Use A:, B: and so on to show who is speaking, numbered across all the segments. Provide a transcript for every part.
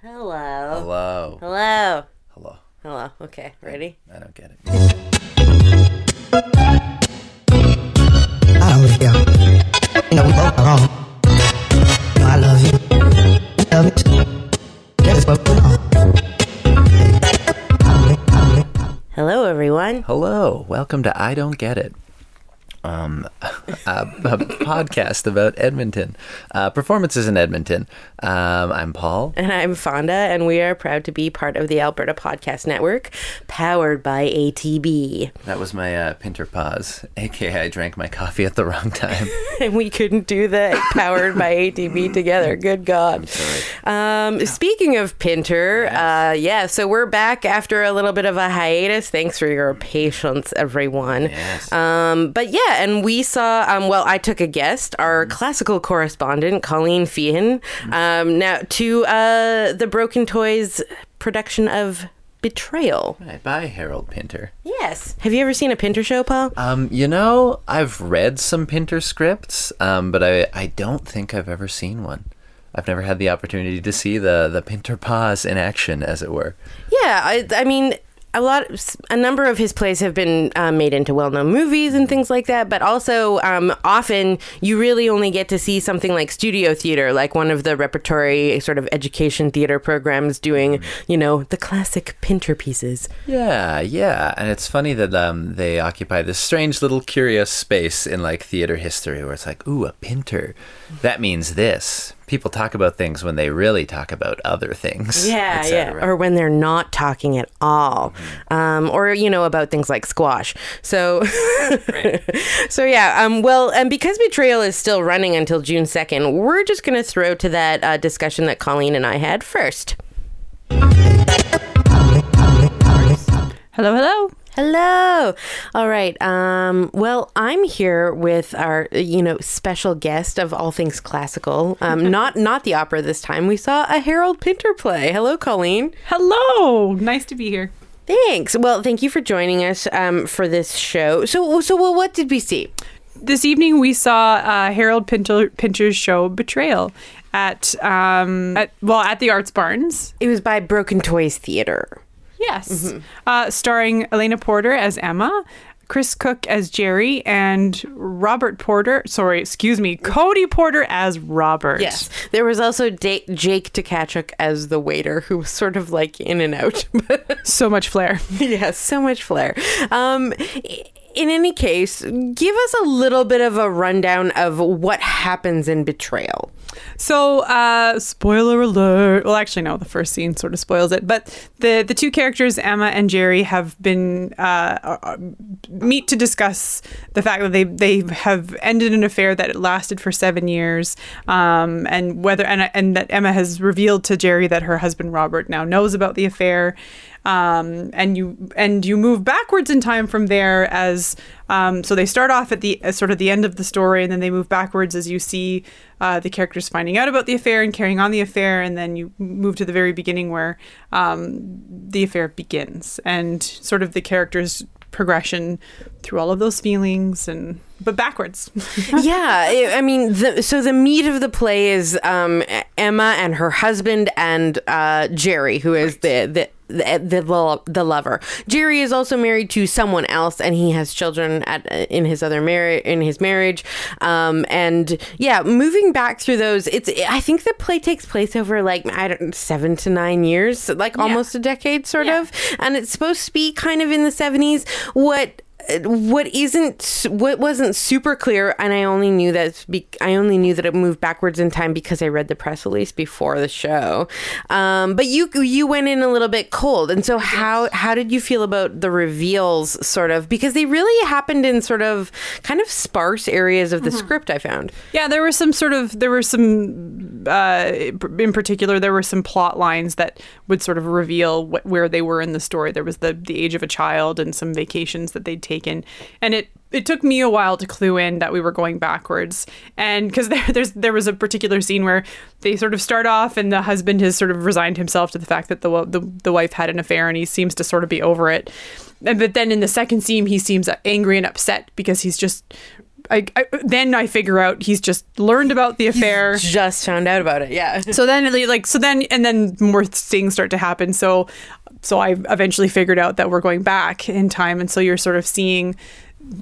A: Hello.
B: Hello.
A: Hello.
B: Hello.
A: Hello. Okay, ready?
B: I don't get it.
C: I don't care. You know, we both wrong. You I love you. You love me too. That is what we're on. I don't really- I don't really-
A: Hello, everyone.
B: Hello. Welcome to I Don't Get It. Um, a, a podcast about Edmonton, uh, performances in Edmonton. Um, I'm Paul.
A: And I'm Fonda, and we are proud to be part of the Alberta Podcast Network, powered by ATB.
B: That was my uh, Pinter pause, aka I drank my coffee at the wrong time.
A: And we couldn't do the powered by ATB together. Good God. Um, speaking of Pinter, uh, yeah, so we're back after a little bit of a hiatus. Thanks for your patience, everyone.
B: Yes.
A: Um, but yeah, and we saw, um, well, I took a guest, our classical correspondent, Colleen Feehan, um, now to uh, the Broken Toys production of Betrayal.
B: Right, bye, Harold Pinter.
A: Yes. Have you ever seen a Pinter show, Paul?
B: Um, you know, I've read some Pinter scripts, um, but I, I don't think I've ever seen one. I've never had the opportunity to see the, the Pinter pause in action, as it were.
A: Yeah, I, I mean, a lot, a number of his plays have been uh, made into well-known movies and things like that. But also, um, often you really only get to see something like studio theater, like one of the repertory sort of education theater programs doing, you know, the classic Pinter pieces.
B: Yeah, yeah, and it's funny that um, they occupy this strange little curious space in like theater history where it's like, ooh, a pinter. That means this. People talk about things when they really talk about other things.
A: Yeah, yeah. Or when they're not talking at all, um, or you know about things like squash. So, so yeah. Um, well, and because Betrayal is still running until June second, we're just gonna throw to that uh, discussion that Colleen and I had first.
D: Hello, hello.
A: Hello. All right. Um, well, I'm here with our, you know, special guest of all things classical. Um, not not the opera this time. We saw a Harold Pinter play. Hello, Colleen.
D: Hello. Nice to be here.
A: Thanks. Well, thank you for joining us um, for this show. So, so well, what did we see?
D: This evening we saw uh, Harold Pinter, Pinter's show Betrayal at um at well at the Arts Barns.
A: It was by Broken Toys Theater.
D: Yes, uh, starring Elena Porter as Emma. Chris Cook as Jerry and Robert Porter, sorry, excuse me, Cody Porter as Robert.
A: Yes. There was also da- Jake Tkachuk as the waiter, who was sort of like in and out.
D: So much flair.
A: yes, so much flair. Um, in any case, give us a little bit of a rundown of what happens in Betrayal.
D: So, uh, spoiler alert. Well, actually, no. The first scene sort of spoils it. But the the two characters, Emma and Jerry, have been uh, uh, meet to discuss the fact that they they have ended an affair that lasted for seven years, um, and whether and and that Emma has revealed to Jerry that her husband Robert now knows about the affair. Um, and you and you move backwards in time from there as um, so they start off at the as sort of the end of the story and then they move backwards as you see uh, the characters finding out about the affair and carrying on the affair and then you move to the very beginning where um, the affair begins and sort of the characters progression through all of those feelings and but backwards
A: yeah, I I mean, the, so the meat of the play is um, Emma and her husband and uh, Jerry, who is the the. The, the the lover. Jerry is also married to someone else and he has children at in his other marriage in his marriage. Um and yeah moving back through those it's I think the play takes place over like I don't 7 to 9 years like almost a decade sort
D: Yeah.
A: of. And it's supposed to be kind of in the 70s what what isn't what wasn't super clear and i only knew that be, i only knew that it moved backwards in time because i read the press release before the show. Um, but you you went in a little bit cold. And so how how did you feel about the reveals sort of? Because they really happened in sort of kind of sparse areas of the script i found.
D: Yeah, there were some sort of there were some uh, in particular there were some plot lines that would sort of reveal what, where they were in the story. There was the the age of a child and some vacations that they'd taken, and it it took me a while to clue in that we were going backwards, and because there there's there was a particular scene where they sort of start off and the husband has sort of resigned himself to the fact that the the, the wife had an affair and he seems to sort of be over it, and but then in the second scene he seems angry and upset because he's just I, I then I figure out he's just learned about the affair.
A: Just found out about it. Yeah.
D: so then like so then and then more things start to happen so so i eventually figured out that we're going back in time. And so you're sort of seeing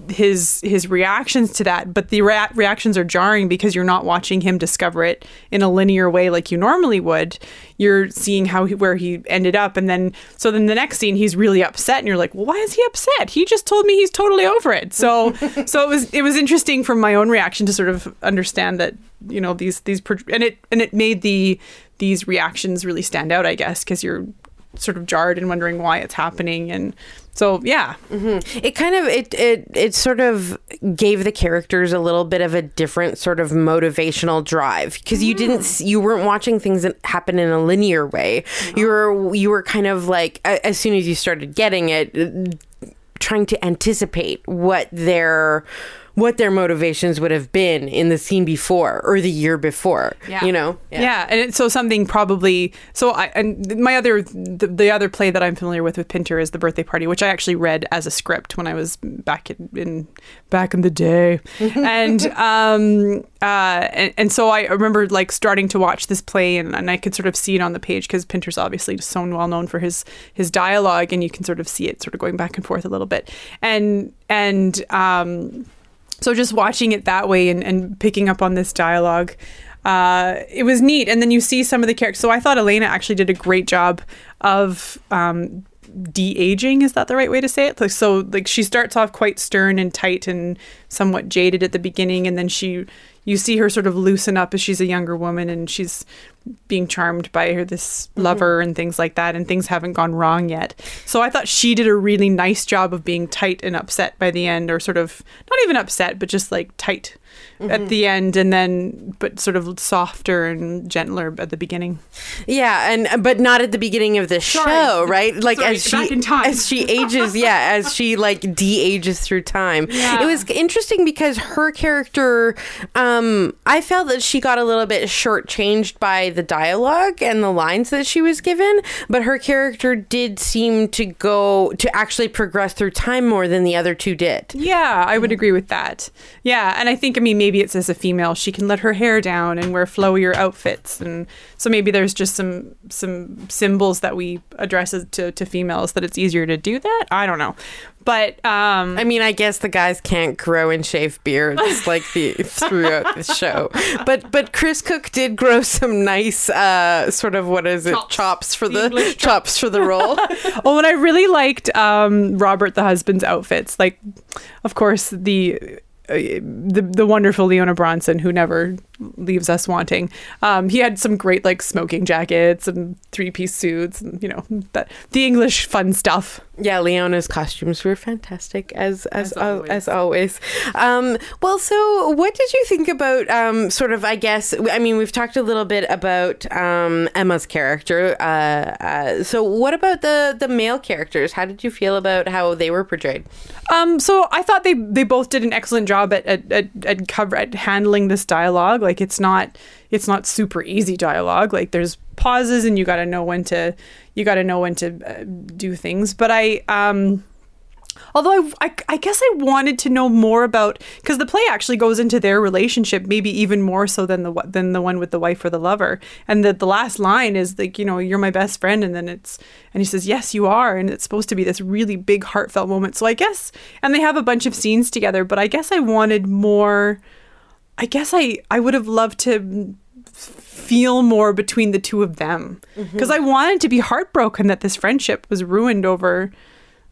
D: his his reactions to that but the rea- reactions are jarring because you're not watching him discover it in a linear way like you normally would. You're seeing how he, where he ended up. And then so then the next scene he's really upset and you're like well why is he upset? He just told me he's totally over it. So so it was it was interesting from my own reaction to sort of understand that you know these these and it and it made the these reactions really stand out i guess because you're sort of jarred and wondering why it's happening. And so yeah. Mm-hmm.
A: It kind of it it it sort of gave the characters a little bit of a different sort of motivational drive. Because you didn't mm. you weren't watching things that happen in a linear way. You were you were kind of like as soon as you started getting it trying to anticipate what their what their motivations would have been in the scene before or the year before Yeah. you know?
D: Yeah, and it's, so something probably so i and my other the, the other play that i'm familiar with with pinter is the birthday party which i actually read as a script when i was back in, in back in the day. And um uh and, and so i remember like starting to watch this play and, and i could sort of see it on the page because pinter's obviously so well known for his his dialogue and you can sort of see it sort of going back and forth a little bit. And and um so just watching it that way and, and picking up on this dialogue uh, it was neat. And then you see some of the characters. So i thought elena actually did a great job of um, de-aging is that the right way to say it? Like so like she starts off quite stern and tight and somewhat jaded at the beginning. And then she you see her sort of loosen up as she's a younger woman and she's being charmed by her this lover and things like that and things haven't gone wrong yet so i thought she did a really nice job of being tight and upset by the end or sort of not even upset but just like tight at the end and then but sort of softer and gentler at the beginning
A: Yeah, and but not at the beginning of the show, right? Like
D: Sorry,
A: as she
D: back in time.
A: as she ages, yeah, as she like de-ages through time.
D: Yeah.
A: It was interesting because her character, um, I felt that she got a little bit shortchanged by the dialogue and the lines that she was given, but her character did seem to go to actually progress through time more than the other two did.
D: Yeah, I would agree with that. Yeah, and I think I mean maybe it's as a female she can let her hair down and wear flowier outfits, and so maybe there's just some some symbols that we address to to females that it's easier to do that. I don't know, but um,
A: I mean, I guess the guys can't grow and shave beards like the throughout the show, but but Chris Cook did grow some nice uh, sort of what is it chops,
D: Chops.
A: for
D: The
A: the
D: English
A: chops for the role.
D: oh, and I really liked um, Robert the husband's outfits. Like, of course, the the the wonderful Leona Brausen, who never leaves us wanting. Um, he had some great like smoking jackets and three piece suits, and you know that the English fun stuff.
A: yeah, Leona's costumes were fantastic as as
D: As
A: al-
D: always.
A: as always. Um, well, so what did you think about um, sort of? I guess I mean we've talked a little bit about um, Emma's character. Uh, uh, so what about the the male characters? How did you feel about how they were portrayed?
D: Um, so I thought they they both did an excellent job at at, at, at cover at handling this dialogue. Like it's not it's not super easy dialogue. Like there's pauses and you got to know when to you got to know when to uh, do things. But I um. Although I, I, I guess I wanted to know more about because the play actually goes into their relationship maybe even more so than the than the one with the wife or the lover. And the the last line is like you know you're my best friend and then it's and he says yes you are and it's supposed to be this really big heartfelt moment. So I guess and they have a bunch of scenes together but I guess I wanted more I guess I I would have loved to feel more between the two of them. Mm-hmm. Because I wanted to be heartbroken that this friendship was ruined over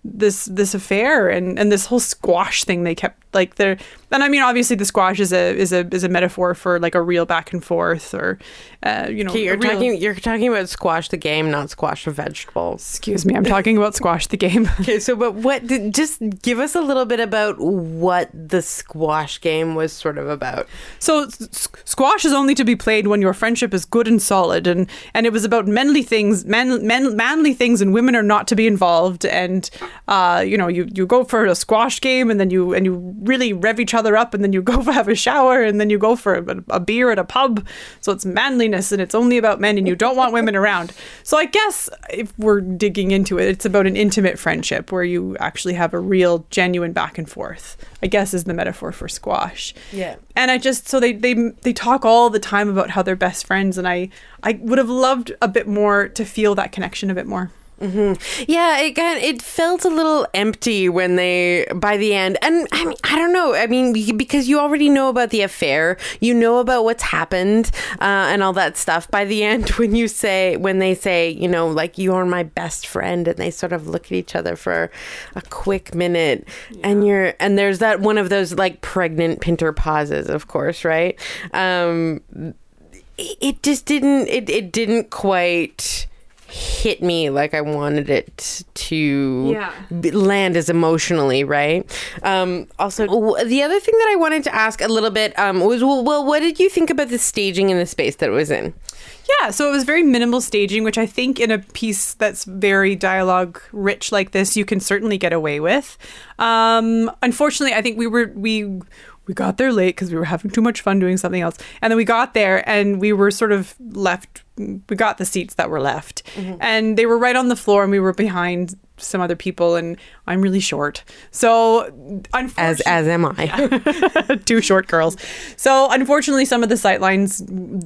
D: this this affair and and this whole squash thing they kept like there and I mean obviously the squash is a is a is a metaphor for like a real back and forth or uh, you know
A: Okay, you're
D: real-
A: talking you're talking about squash the game, not squash the vegetables.
D: excuse me I'm talking about squash the game
A: Okay, so but what did just give us a little bit about what the squash game was sort of about.
D: So s- squash is only to be played when your friendship is good and solid, and and it was about manly things, man, man, manly things, and women are not to be involved. And uh, you know, you you go for a squash game, and then you and you really rev each other up, and then you go for, have a shower, and then you go for a, a beer at a pub. So it's manliness, and it's only about men, and you don't want women around. So I guess if we're digging into it, it's about an intimate friendship where you actually have a real, genuine back and forth. I guess is the metaphor for squash.
A: Yeah.
D: And I just so they they they talk all the time about how they're best friends, and I I would have loved a bit more to feel that connection a bit more.
A: Yeah, it got it felt a little empty when they by the end, and I mean I don't know. I mean because you already know about the affair, you know about what's happened uh, and all that stuff. By the end, when you say when they say you know like you are my best friend, and they sort of look at each other for a quick minute, and you're and there's that one of those like pregnant Pinter pauses, of course, right? Um, it it just didn't it, it didn't quite hit me like I wanted it to
D: Yeah.
A: land as emotionally, right? Um, also, w- the other thing that I wanted to ask a little bit um, was, well, well, what did you think about the staging in the space that it was in?
D: Yeah, so it was very minimal staging, which I think in a piece that's very dialogue rich like this, you can certainly get away with. Um, unfortunately, I think we were we we got there late because we were having too much fun doing something else, and then we got there and we were sort of left. We got the seats that were left, and they were right on the floor, and we were behind some other people, and I'm really short, so
A: As as am I.
D: two short girls. So unfortunately, some of the sightlines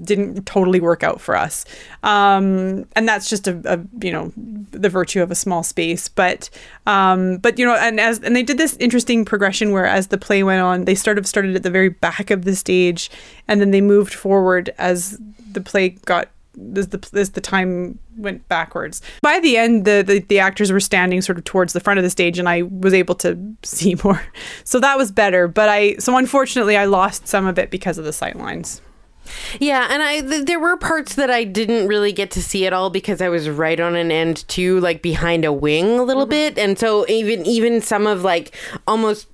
D: didn't totally work out for us, um, and that's just a, a you know the virtue of a small space. But um, but you know, and as and they did this interesting progression where as the play went on, they sort of started at the very back of the stage, and then they moved forward as the play got as the as the time went backwards. By the end, the, the the actors were standing sort of towards the front of the stage, and I was able to see more. So that was better. But I so unfortunately I lost some of it because of the sight lines.
A: Yeah, and I th- there were parts that I didn't really get to see at all because I was right on an end too, like behind a wing a little mm-hmm. bit, and so even even some of like almost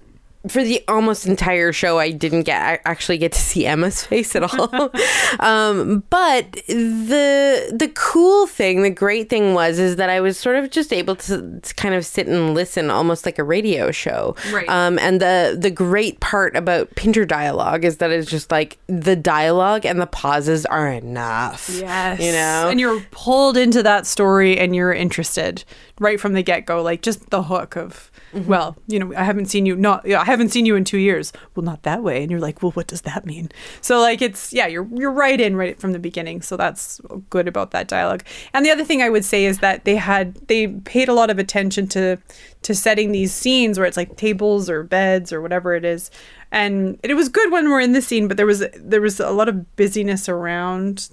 A: for the almost entire show, I didn't get I actually get to see Emma's face at all. um, but the the cool thing, the great thing was, is that I was sort of just able to, to kind of sit and listen, almost like a radio show.
D: Right.
A: Um, and the the great part about Pinter dialogue is that it's just like the dialogue and the pauses are enough.
D: Yes.
A: You know.
D: And you're pulled into that story and you're interested right from the get go. Like just the hook of, well, you know, I haven't seen you not I haven't seen you in two years. Well, not that way. And you're like, well, what does that mean? So like it's yeah, you're you're right in right from the beginning. So that's good about that dialogue. And the other thing I would say is that they had they paid a lot of attention to to setting these scenes where it's like tables or beds or whatever it is. And it was good when we're in the scene, but there was there was a lot of busyness around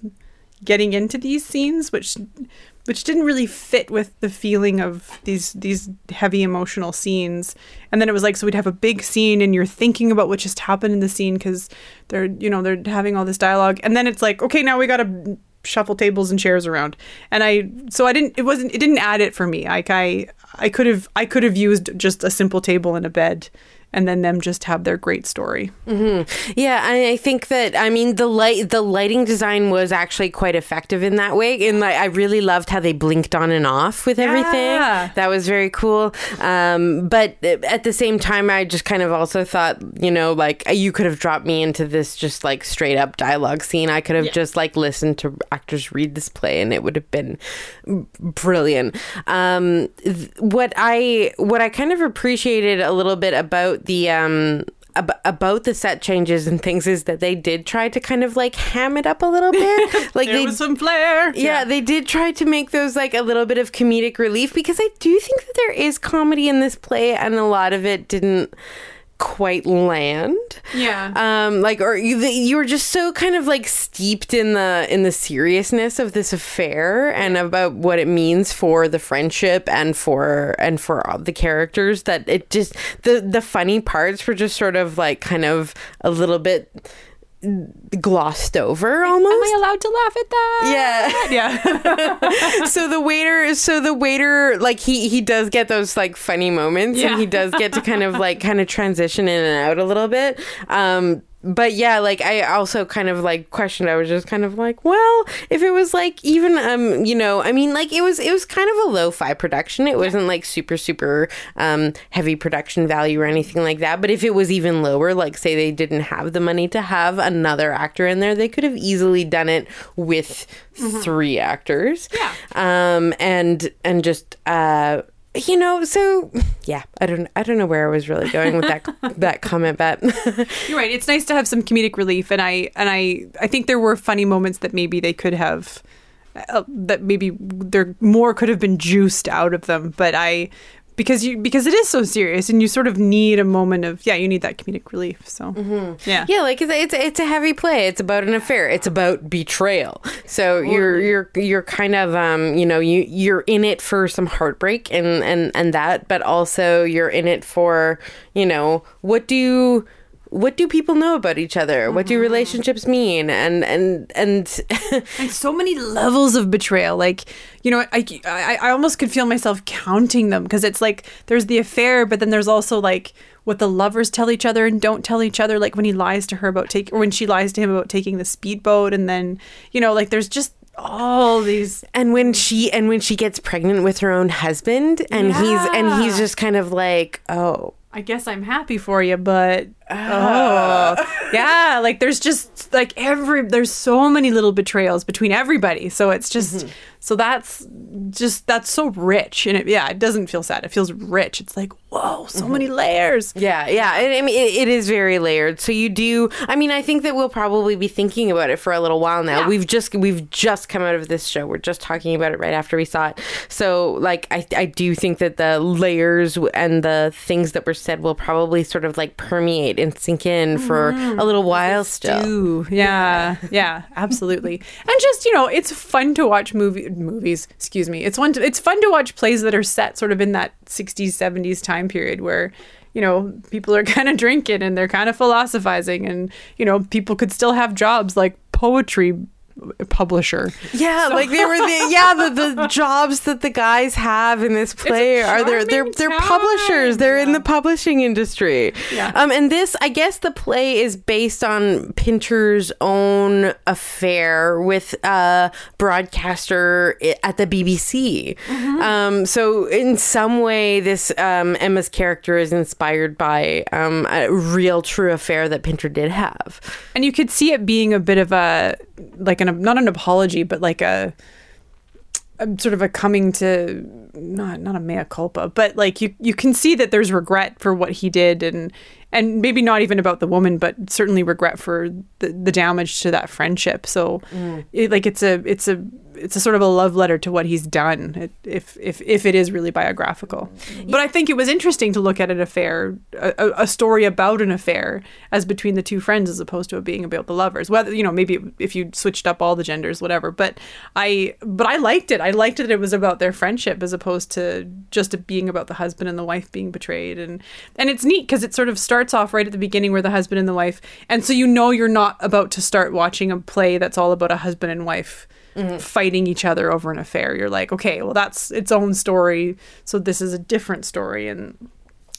D: getting into these scenes which which didn't really fit with the feeling of these these heavy emotional scenes. And then it was like so we'd have a big scene and you're thinking about what just happened in the scene because they're you know they're having all this dialogue. And then it's like okay now we gotta shuffle tables and chairs around. And i so i didn't it wasn't it didn't add it for me. Like i i could have i could have used just a simple table and a bed and then them just have their great story
A: Yeah, and I think that I mean the light the lighting design was actually quite effective in that way. And like I really loved how they blinked on and off with everything.
D: Yeah.
A: That was very cool. Um, but at the same time, I just kind of also thought, you know, like you could have dropped me into this just like straight up dialogue scene. I could have just like listened to actors read this play, and it would have been brilliant. Um, th- what I what I kind of appreciated a little bit about the um ab- about the set changes and things is that they did try to kind of like ham it up a little bit. Like
D: there
A: they
D: was some flair
A: yeah, they did try to make those like a little bit of comedic relief because I do think that there is comedy in this play and a lot of it didn't quite land.
D: Yeah.
A: Um like or you you were just so kind of like steeped in the in the seriousness of this affair and about what it means for the friendship and for and for all the characters that it just the the funny parts were just sort of like kind of a little bit glossed over almost.
D: Am I allowed to laugh at that?
A: Yeah.
D: Yeah.
A: so the waiter so the waiter like he he does get those like funny moments
D: Yeah.
A: and he does get to kind of like kind of transition in and out a little bit um but yeah, like I also kind of like questioned. I was just kind of like, well, if it was like even um, you know, I mean, like it was it was kind of a lo-fi production. It wasn't like super super um heavy production value or anything like that. But if it was even lower, like say they didn't have the money to have another actor in there, they could have easily done it with three actors.
D: Yeah.
A: Um, and and just uh you know, so yeah, I don't, I don't know where I was really going with that that comment, but
D: You're right. It's nice to have some comedic relief, and I and I I think there were funny moments that maybe they could have. Uh, that maybe there more could have been juiced out of them, but I because you because it is so serious, and you sort of need a moment of yeah, you need that comedic relief. So yeah,
A: yeah, like it's it's, it's a heavy play. It's about an affair. It's about betrayal. So you're you're you're kind of um you know you you're in it for some heartbreak and and and that, but also you're in it for you know what do what do people know about each other? What do mm-hmm. relationships mean? And and and
D: and so many levels of betrayal. Like you know i i, I almost could feel myself counting them because it's like there's the affair but then there's also like what the lovers tell each other and don't tell each other. Like when he lies to her about taking or when she lies to him about taking the speedboat and then you know like there's just all these
A: and when she and when she gets pregnant with her own husband and he's and he's just kind of like, "Oh,
D: I guess I'm happy for you, but oh, yeah, like there's just like every there's so many little betrayals between everybody. So it's just mm-hmm. so that's just that's so rich and it yeah, it doesn't feel sad. It feels rich. It's like whoa, so mm-hmm. many layers.
A: Yeah, yeah. And I mean, it, it is very layered. So you do. I mean, I think that we'll probably be thinking about it for a little while now.
D: Yeah.
A: We've just we've just come out of this show. We're just talking about it right after we saw it. So like, I I do think that the layers and the things that were said will probably sort of like permeate and sink in oh, for a little while still.
D: Ooh, yeah, yeah, absolutely. And just you know, it's fun to watch movie movies. Excuse me. It's one. To, it's fun to watch plays that are set sort of in that '60s, '70s time period where you know people are kind of drinking and they're kind of philosophizing, and you know people could still have jobs like poetry publisher.
A: Yeah, like they were the yeah the, the jobs that the guys have in this play are they're they're they're
D: time.
A: publishers. They're in the publishing industry.
D: Yeah.
A: Um, and this I guess the play is based on Pinter's own affair with a broadcaster at the BBC.
D: Mm-hmm.
A: Um, so in some way, this um, Emma's character is inspired by um, a real true affair that Pinter did have.
D: and you could see it being a bit of a like an not an apology but like a, a sort of a coming to not not a mea culpa but like you you can see that there's regret for what he did and and maybe not even about the woman but certainly regret for the, the damage to that friendship. So mm. it, like it's a it's a it's a sort of a love letter to what he's done it, if if if it is really biographical. Mm-hmm. But i think it was interesting to look at an affair a, a- a story about an affair as between the two friends as opposed to it being about the lovers. Whether you know maybe if you switched up all the genders whatever but i but i liked it. I liked that it was about their friendship as opposed to just being about the husband and the wife being betrayed. And and it's neat because it sort of starts off right at the beginning where the husband and the wife and so you know you're not about to start watching a play that's all about a husband and wife fighting each other over an affair. You're like okay well that's its own story. So this is a different story. And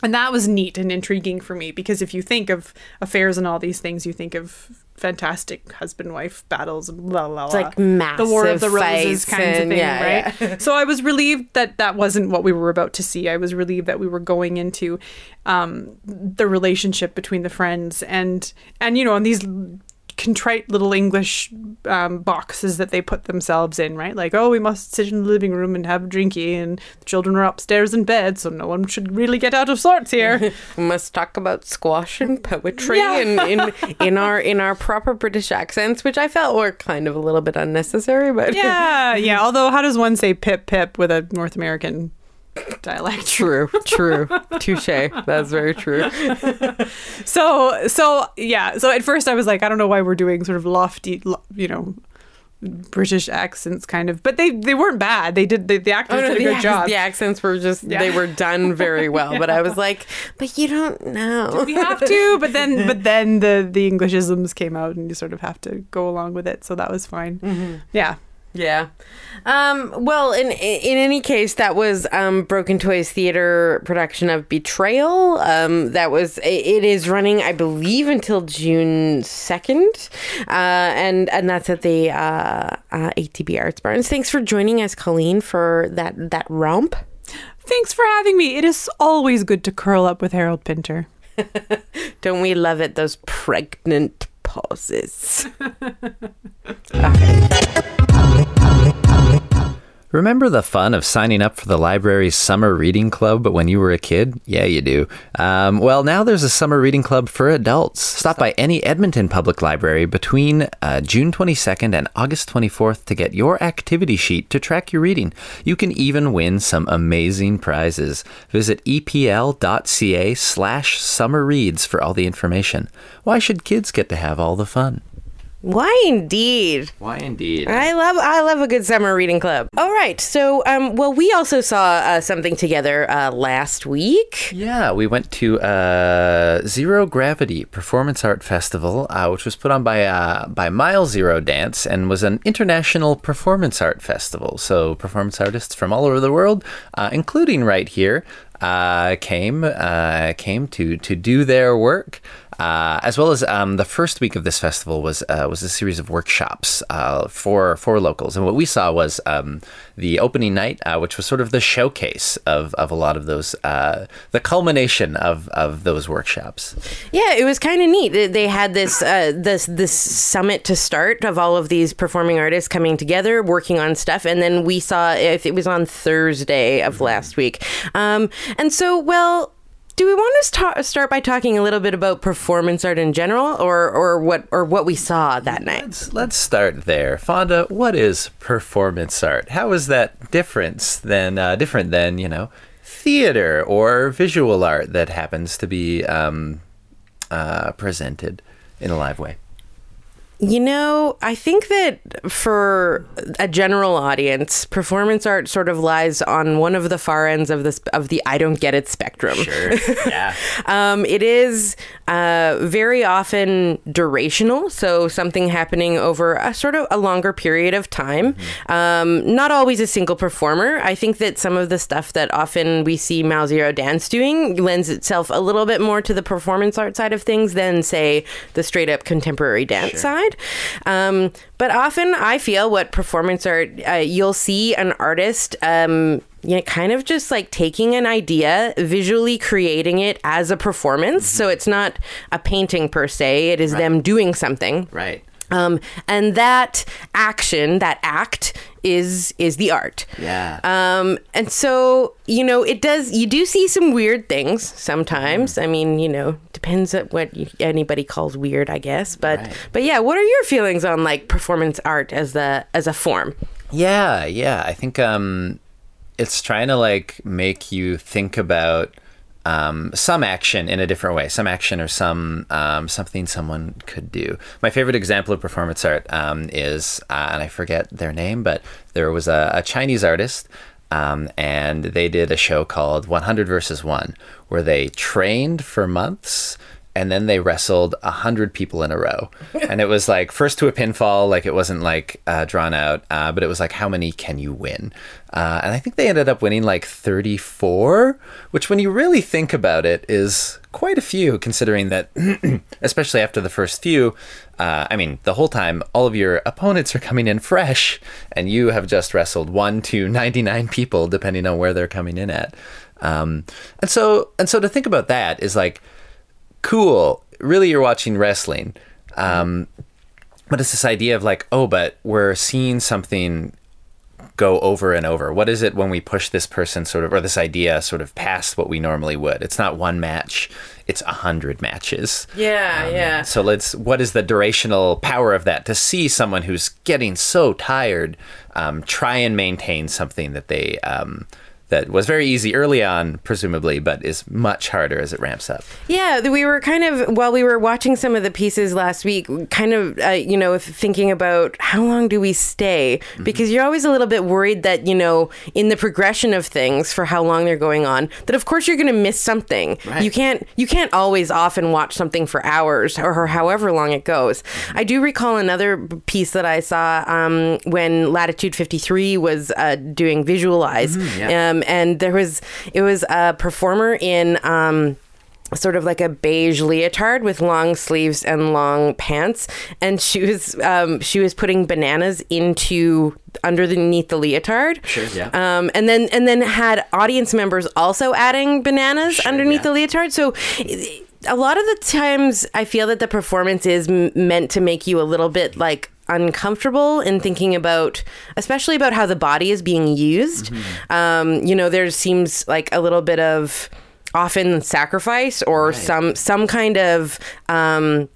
D: and that was neat and intriguing for me because if you think of affairs and all these things you think of fantastic husband wife battles and blah blah blah
A: like
D: the war of the roses kinds of thing
A: yeah,
D: right? so i was relieved that that wasn't what we were about to see. I was relieved that we were going into um, the relationship between the friends and and you know and these contrite little english um, boxes that they put themselves in right like oh we must sit in the living room and have a drinky and the children are upstairs in bed so no one should really get out of sorts here
A: We must talk about squash and poetry
D: Yeah.
A: and in in our in our proper British accents, which I felt were kind of a little bit unnecessary, but
D: yeah yeah although how does one say pip pip with a north american dialect.
A: True, true, touche. That's very true.
D: so so yeah. So at first i was like i don't know why we're doing sort of lofty lo- you know british accents kind of. But they they weren't bad. They did the, the actors did a
A: Oh, the,
D: good
A: ac-
D: job.
A: the accents were just
D: Yeah.
A: they were done very well, but I was like, but you don't know.
D: we have to? But then but then the the englishisms came out and you sort of have to go along with it. So that was fine.
A: Mm-hmm.
D: yeah
A: Yeah. Um, well, in in any case, that was um, Broken Toys Theater production of Betrayal. Um, that was it is running, I believe, until June second, uh, and and that's at the uh, uh, ATB Arts Barns. Thanks for joining us, Colleen, for that that romp.
D: Thanks for having me. It is always good to curl up with Harold Pinter.
A: Don't we love it? Those pregnant pauses.
B: Remember the fun of signing up for the library's summer reading club when you were a kid? Yeah, you do. Um, well, now there's a summer reading club for adults. Stop by any Edmonton Public Library between uh, June 22nd and August 24th to get your activity sheet to track your reading. You can even win some amazing prizes. Visit epl.ca slash summer reads for all the information. Why should kids get to have all the fun?
A: Why indeed?
B: Why indeed?
A: I love I love a good summer reading club. All right, so um, well, we also saw uh, something together uh, last week.
B: Yeah, we went to uh, Zero Gravity Performance Art Festival, uh, which was put on by uh, by Mile Zero Dance and was an international performance art festival. So performance artists from all over the world, uh, including right here, uh, came uh, came to to do their work. Uh, as well as um, the first week of this festival was uh, was a series of workshops uh, for for locals, and what we saw was um, the opening night, uh, which was sort of the showcase of, of a lot of those, uh, the culmination of, of those workshops.
A: Yeah, it was kind of neat. They- had this uh, this this summit to start of all of these performing artists coming together, working on stuff, and then we saw if it was on Thursday of last week. Um, and so, well. Do we want to sta- start by talking a little bit about performance art in general, or, or what or what we saw that night?
B: Let's, let's start there. Fonda, what is performance art? How is that different than, uh, different than, you know, theater or visual art that happens to be um, uh, presented in a live way?
A: You know, I think that for a general audience, performance art sort of lies on one of the far ends of this of the I don't get it spectrum.
B: Sure. Yeah.
A: Um, it is uh, very often durational, so something happening over a sort of a longer period of time. Um, not always a single performer. I think that some of the stuff that often we see Mile Zero Dance doing lends itself a little bit more to the performance art side of things than, say, the straight up contemporary dance side. Um, but often I feel what performance art, uh, you'll see an artist. Um, you know, kind of just like taking an idea, visually creating it as a performance. So it's not a painting per se, it is them doing something.
B: Right.
A: Um, and that action, that act, is is the art.
B: Yeah.
A: Um, and so you know, it does. You do see some weird things sometimes. I mean, you know, depends on what anybody calls weird, I guess. But
B: Right.
A: but yeah, what are your feelings on like performance art as the as a form?
B: Yeah, yeah. I think um, it's trying to like make you think about um, some action in a different way, some action or some um, something someone could do. My favorite example of performance art um, is, uh, and I forget their name, but there was a, a Chinese artist. Um, and they did a show called 100 versus 1 where they trained for months and then they wrestled a hundred people in a row, and it was like first to a pinfall, like it wasn't like uh, drawn out, uh, but it was like how many can you win? Uh, and I think they ended up winning like thirty-four, which when you really think about it is quite a few, considering that, especially after the first few. Uh, I mean, the whole time, all of your opponents are coming in fresh, and you have just wrestled one to ninety-nine people, depending on where they're coming in at. Um, and so, and so to think about that is like, cool. Really, you're watching wrestling. Um, but it's this idea of like, oh, but we're seeing something go over and over. What is it when we push this person sort of, or this idea sort of past what we normally would? It's not one match, it's a hundred matches.
A: Yeah, yeah.
B: So let's, what is the durational power of that? To see someone who's getting so tired um, try and maintain something that they, um, that was very easy early on, presumably, but is much harder as it ramps up.
A: Yeah, we were kind of while we were watching some of the pieces last week, kind of uh, you know thinking about how long do we stay because you're always a little bit worried that you know in the progression of things for how long they're going on that of course you're going to miss something.
B: Right.
A: You can't you can't always often watch something for hours or however long it goes. I do recall another piece that I saw um, when Latitude 53 was uh, doing Visualeyez,
B: yeah.
A: um, and there was it was a performer in. Um, sort of like a beige leotard with long sleeves and long pants and she was um, she was putting bananas into underneath the leotard
B: Sure, yeah.
A: um, and then and then had audience members also adding bananas
B: Sure,
A: underneath
B: yeah.
A: the leotard so a lot of the times i feel that the performance is m- meant to make you a little bit like uncomfortable in thinking about especially about how the body is being used
B: Mm-hmm.
A: um, you know there seems like a little bit of often sacrifice or some some kind of um,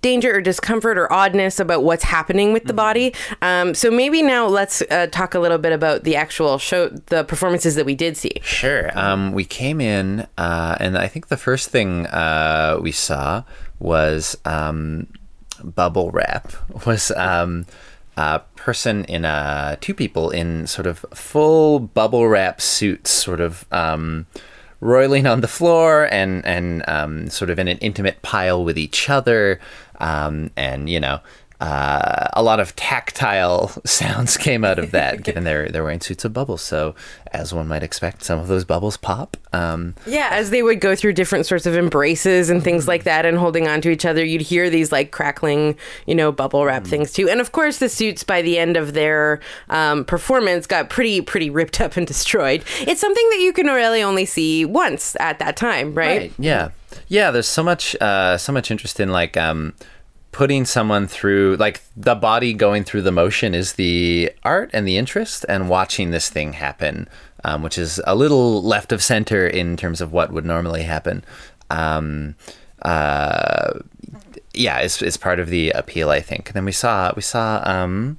A: danger or discomfort or oddness about what's happening with the body. Um, so maybe now let's uh, talk a little bit about the actual show, the performances that we did see.
B: Sure. Um, we came in, uh, and I think the first thing uh, we saw was um, bubble wrap. Was um, a person in a two people in sort of full bubble wrap suits, sort of. Um, roiling on the floor and and um, sort of in an intimate pile with each other, um, and you know. Uh, a lot of tactile sounds came out of that, given they're they're wearing suits of bubbles. So, as one might expect, some of those bubbles pop. Um,
A: Yeah, as they would go through different sorts of embraces and things like that and holding on to each other, you'd hear these like crackling, you know, bubble wrap things too. And of course, the suits by the end of their um, performance got pretty, pretty ripped up and destroyed. It's something that you can really only see once at that time, right?
B: Yeah, yeah. There's so much, uh, so much interest in like um, putting someone through, like the body going through the motion is the art and the interest, and watching this thing happen, um, which is a little left of center in terms of what would normally happen. Um, uh, yeah, is is part of the appeal, I think. And then we saw we saw um,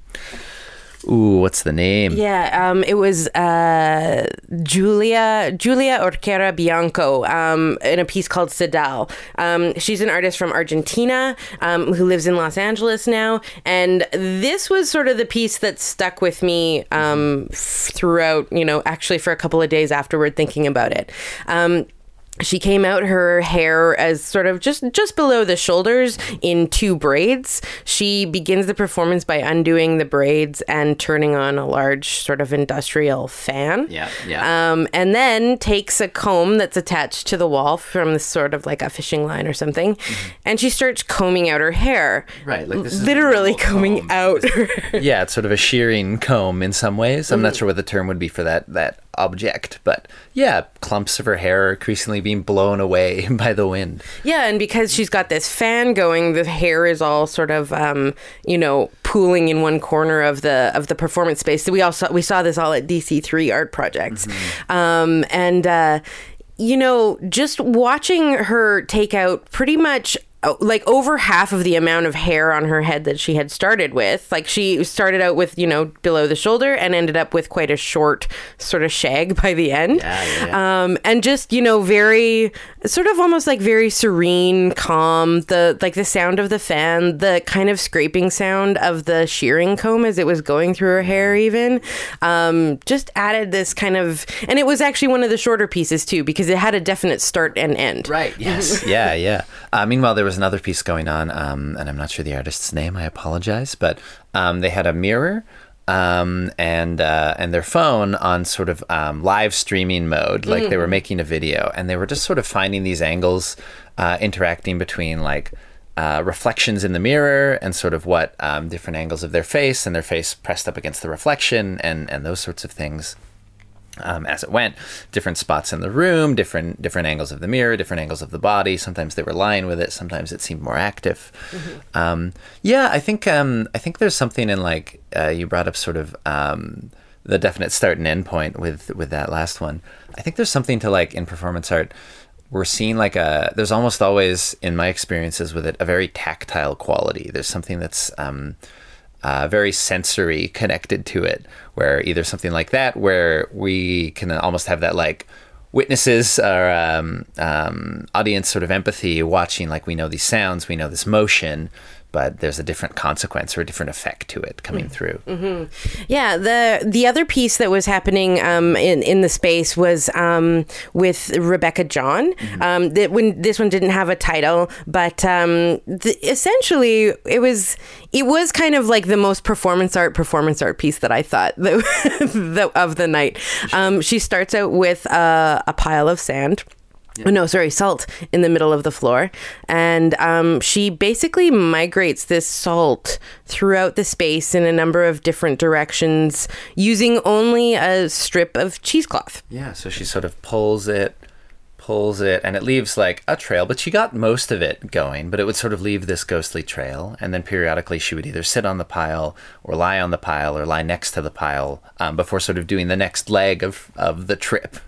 B: ooh, what's the name?
A: Yeah, um, it was uh, Julia Julia Orquera Bianco um, in a piece called Sedal. Um, she's an artist from Argentina um, who lives in Los Angeles now, and this was sort of the piece that stuck with me um, throughout. You know, actually for a couple of days afterward, thinking about it. She came out her hair as sort of just just below the shoulders in two braids she begins the performance by undoing the braids and turning on a large sort of industrial fan
B: Yeah, yeah.
A: um, and then takes a comb that's attached to the wall from this sort of like a fishing line or something and she starts combing out her hair
B: Mm-hmm. Right, like this is
A: literally
B: normal
A: combing
B: comb.
A: out her
B: yeah, it's sort of a shearing comb in some ways. I'm not sure what the term would be for that that object, but yeah, clumps of her hair are increasingly being blown away by the wind.
A: Yeah, and because she's got this fan going, the hair is all sort of, um, you know, pooling in one corner of the of the performance space. So we also we saw this all at DC three art projects, um, and uh, you know, just watching her take out pretty much. Uh, Like over half of the amount of hair on her head that she had started with. Like she started out with, you know, below the shoulder and ended up with quite a short sort of shag by the end.
B: Yeah, yeah, yeah.
A: Um, and just you know very sort of almost like very serene calm the like the sound of the fan the kind of scraping sound of the shearing comb as it was going through her hair even um, just added this kind of and it was actually one of the shorter pieces too because it had a definite start and end
B: Right. Yes. yeah. Yeah. Uh, meanwhile, there was another piece going on, um, and I'm not sure the artist's name. I apologize, but um, they had a mirror. Um, and uh, and their phone on sort of um, live streaming mode, like they were making a video, and they were just sort of finding these angles, uh, interacting between like uh, reflections in the mirror and sort of what um, different angles of their face and their face pressed up against the reflection and and those sorts of things um, as it went. Different spots in the room, different different angles of the mirror, different angles of the body. Sometimes they were lying with it. Sometimes it seemed more active. Um, yeah, I think um, I think there's something in like uh, you brought up sort of um, the definite start and end point with with that last one. I think there's something to like in performance art. We're seeing like a there's almost always in my experiences with it a very tactile quality. There's something that's um, uh, very sensory connected to it, where either something like that, where we can almost have that like witnesses or um, um, audience sort of empathy watching, like we know these sounds, we know this motion, but there's a different consequence or a different effect to it coming through.
A: Yeah, the the other piece that was happening um, in in the space was um, with Rebecca John. Um, that when this one didn't have a title, but um, the, essentially it was it was kind of like the most performance art performance art piece that I thought that, the, of the night. Um, she starts out with a, a pile of sand. Oh, No, sorry, salt in the middle of the floor. And um, she basically migrates this salt throughout the space in a number of different directions using only a strip of cheesecloth.
B: Yeah, so she sort of pulls it, pulls it, and it leaves like a trail, but she got most of it going, but it would sort of leave this ghostly trail. And then periodically she would either sit on the pile or lie on the pile or lie next to the pile um, before sort of doing the next leg of, of the trip.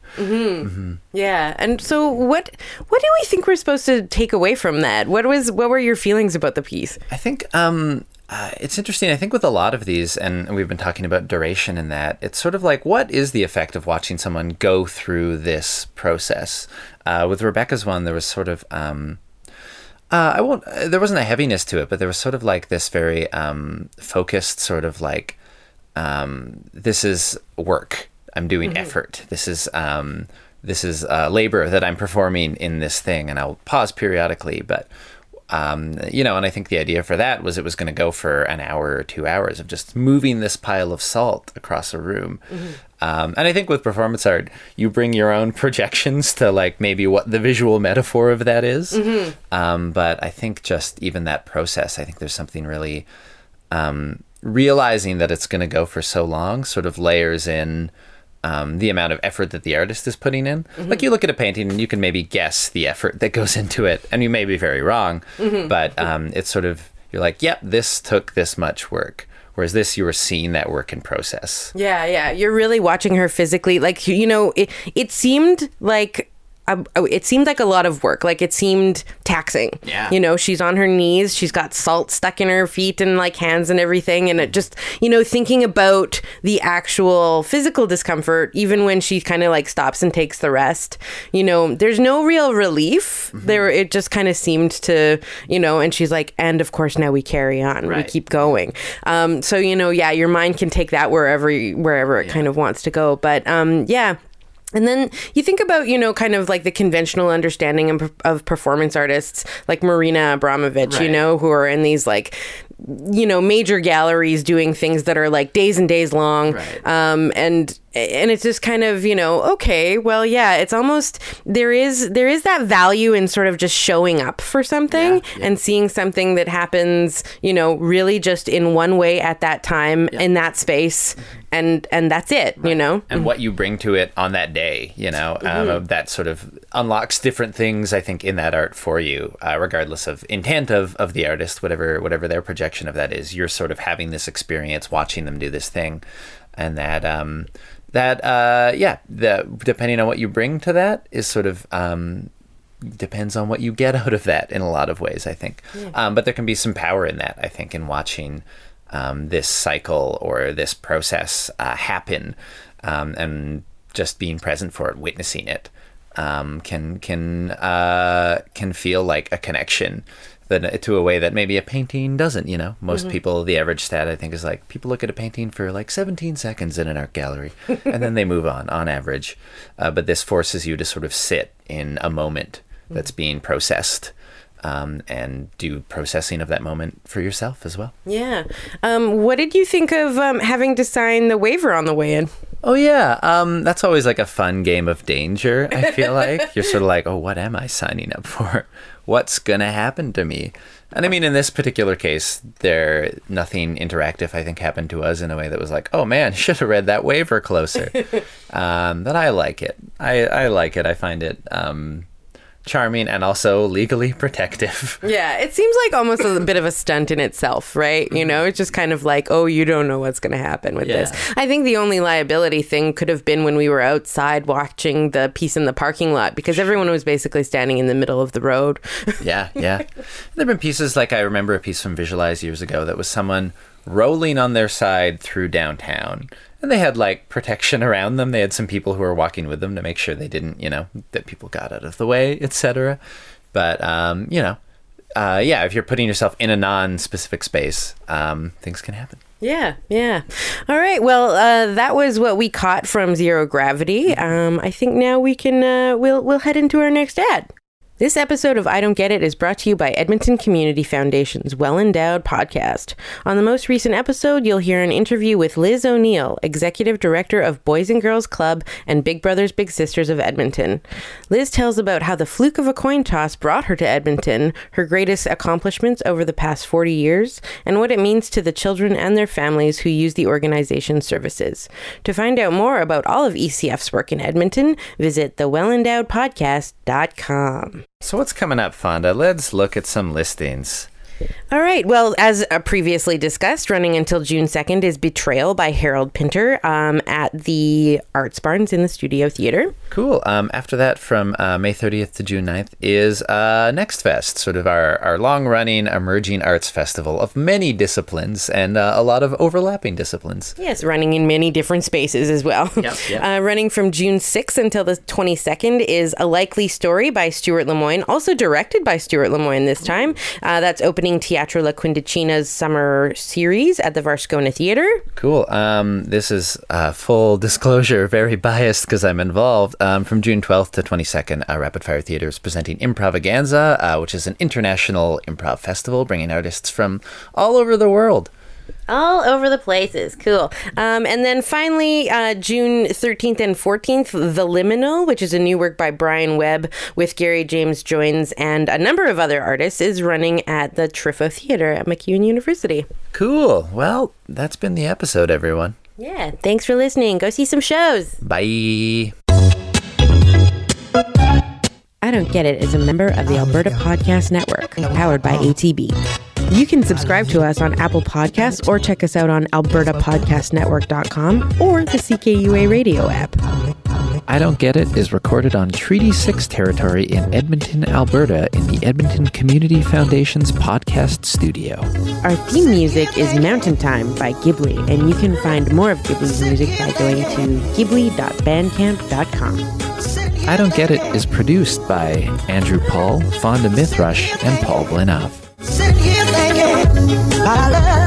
A: Yeah. And so what what do we think we're supposed to take away from that? What was what were your feelings about the piece?
B: I think um, uh, it's interesting. I think with a lot of these, and we've been talking about duration and that, it's sort of like what is the effect of watching someone go through this process? Uh, with Rebecca's one, there was sort of. Um, uh, I won't. Uh, there wasn't a heaviness to it, but there was sort of like this very um, focused, sort of like um, this is work. I'm doing effort. This is um, this is uh, labor that I'm performing in this thing, and I'll pause periodically. But um, you know, and I think the idea for that was it was going to go for an hour or two hours of just moving this pile of salt across a room. Um, and I think with performance art, you bring your own projections to like maybe what the visual metaphor of that is. Um, but I think just even that process, I think there's something really um, realizing that it's going to go for so long sort of layers in um, the amount of effort that the artist is putting in. Like you look at a painting and you can maybe guess the effort that goes into it, and you may be very wrong, but um, it's sort of you're like, yep, this took this much work. Whereas this, you were seeing that work in process.
A: Yeah, yeah. You're really watching her physically. Like, you know, it, it seemed like. Um, oh, it seemed like a lot of work. Like it seemed taxing.
B: Yeah.
A: You know, she's on her knees. She's got salt stuck in her feet and like hands and everything. And it just, you know, thinking about the actual physical discomfort, even when she kind of like stops and takes the rest, you know, there's no real relief. There, it just kind of seemed to, you know, and she's like, and of course now we carry on.
B: Right.
A: We keep going. Um, so you know, yeah, your mind can take that wherever wherever it kind of wants to go. But um, yeah. And then you think about, you know, kind of like the conventional understanding of, of performance artists like Marina Abramović, you know, who are in these like, you know, major galleries doing things that are like days and days long.
B: Right.
A: Um, and and it's just kind of, you know, okay, well, yeah, it's almost there is there is that value in sort of just showing up for something
B: Yeah, yeah.
A: and seeing something that happens, you know, really just in one way at that time in that space and and that's it, you know.
B: and what you bring to it on that day you know um, that sort of unlocks different things i think in that art for you uh, regardless of intent of, of the artist whatever whatever their projection of that is. You're sort of having this experience watching them do this thing and that um that uh yeah the depending on what you bring to that is sort of um depends on what you get out of that in a lot of ways, I think. Um, but there can be some power in that, I think, in watching um, this cycle or this process uh, happen um, and just being present for it, witnessing it. Um, can can uh, can feel like a connection that to a way that maybe a painting doesn't. You know, most people, the average stat I think is like people look at a painting for like 17 seconds in an art gallery, and then they move on on average. Uh, but this forces you to sort of sit in a moment that's being processed. Um, and do processing of that moment for yourself as well.
A: Yeah. Um, what did you think of um, having to sign the waiver on the way in?
B: Oh yeah, um, that's always like a fun game of danger. I feel like you're sort of like, oh, what am I signing up for? What's gonna happen to me? And I mean, in this particular case, there nothing interactive. I think happened to us in a way that was like, oh man, should have read that waiver closer. um, but I like it. I I like it. I find it. Um, charming and also legally protective.
A: Yeah, it seems like almost a bit of a stunt in itself, right? You know, it's just kind of like, oh, you don't know what's going to happen with this. I think the only liability thing could have been when we were outside watching the piece in the parking lot because everyone was basically standing in the middle of the road.
B: yeah, yeah. There have been pieces like I remember a piece from Visualeyez years ago that was someone rolling on their side through downtown. And they had like protection around them. They had some people who were walking with them to make sure they didn't, you know, that people got out of the way, etc. But um, you know, uh, yeah, if you're putting yourself in a non-specific space, um, things can happen.
A: Yeah, yeah. All right. Well, uh, that was what we caught from Zero Gravity. Um, I think now we can uh, we'll we'll head into our next ad. This episode of I Don't Get It is brought to you by Edmonton Community Foundation's Well Endowed podcast. On the most recent episode, you'll hear an interview with Liz O'Neill, Executive Director of Boys and Girls Club and Big Brothers Big Sisters of Edmonton. Liz tells about how the fluke of a coin toss brought her to Edmonton, her greatest accomplishments over the past 40 years, and what it means to the children and their families who use the organization's services. To find out more about all of ECF's work in Edmonton, visit thewellendowedpodcast.com.
B: So what's coming up, Fawnda? Let's look at some listings.
A: All right. Well, as uh, previously discussed, running until June 2nd is Betrayal by Harold Pinter um, at the Arts Barns in the Studio Theater.
B: Cool. Um, after that, from uh, May 30th to June 9th, is uh, Next Fest, sort of our, our long running emerging arts festival of many disciplines and uh, a lot of overlapping disciplines.
A: Yes, running in many different spaces as well.
B: Yep, yep.
A: Uh, running from June 6th until the 22nd is A Likely Story by Stewart Lemoine, also directed by Stewart Lemoine this time. Uh, that's opening Teatro La Quindicina's summer series at the Varscona Theater.
B: Cool. Um, this is uh, full disclosure, very biased because I'm involved. Um, from June 12th to 22nd, uh, Rapid Fire Theater is presenting Improvaganza, uh, which is an international improv festival bringing artists from all over the world.
A: All over the places. Cool. Um, and then finally, uh, June 13th and 14th, The Liminal, which is a new work by Brian Webb with Gary James Joynes and a number of other artists, is running at the Triffo Theater at MacEwan University.
B: Cool. Well, that's been the episode, everyone.
A: Yeah. Thanks for listening. Go see some shows.
B: Bye.
A: I Don't Get It is a member of the Alberta Podcast Network, powered by ATB. You can subscribe to us on Apple Podcasts or check us out on albertapodcastnetwork.com or the CKUA radio app.
B: I Don't Get It is recorded on Treaty 6 territory in Edmonton, Alberta, in the Edmonton Community Foundation's podcast studio.
A: Our theme music is Mountain Time by Ghibli, and you can find more of Ghibli's music by going to ghibli.bandcamp.com.
B: I Don't Get It is produced by Andrew Paul, Fawnda Mithrush, and Paul Blinov.
C: Sit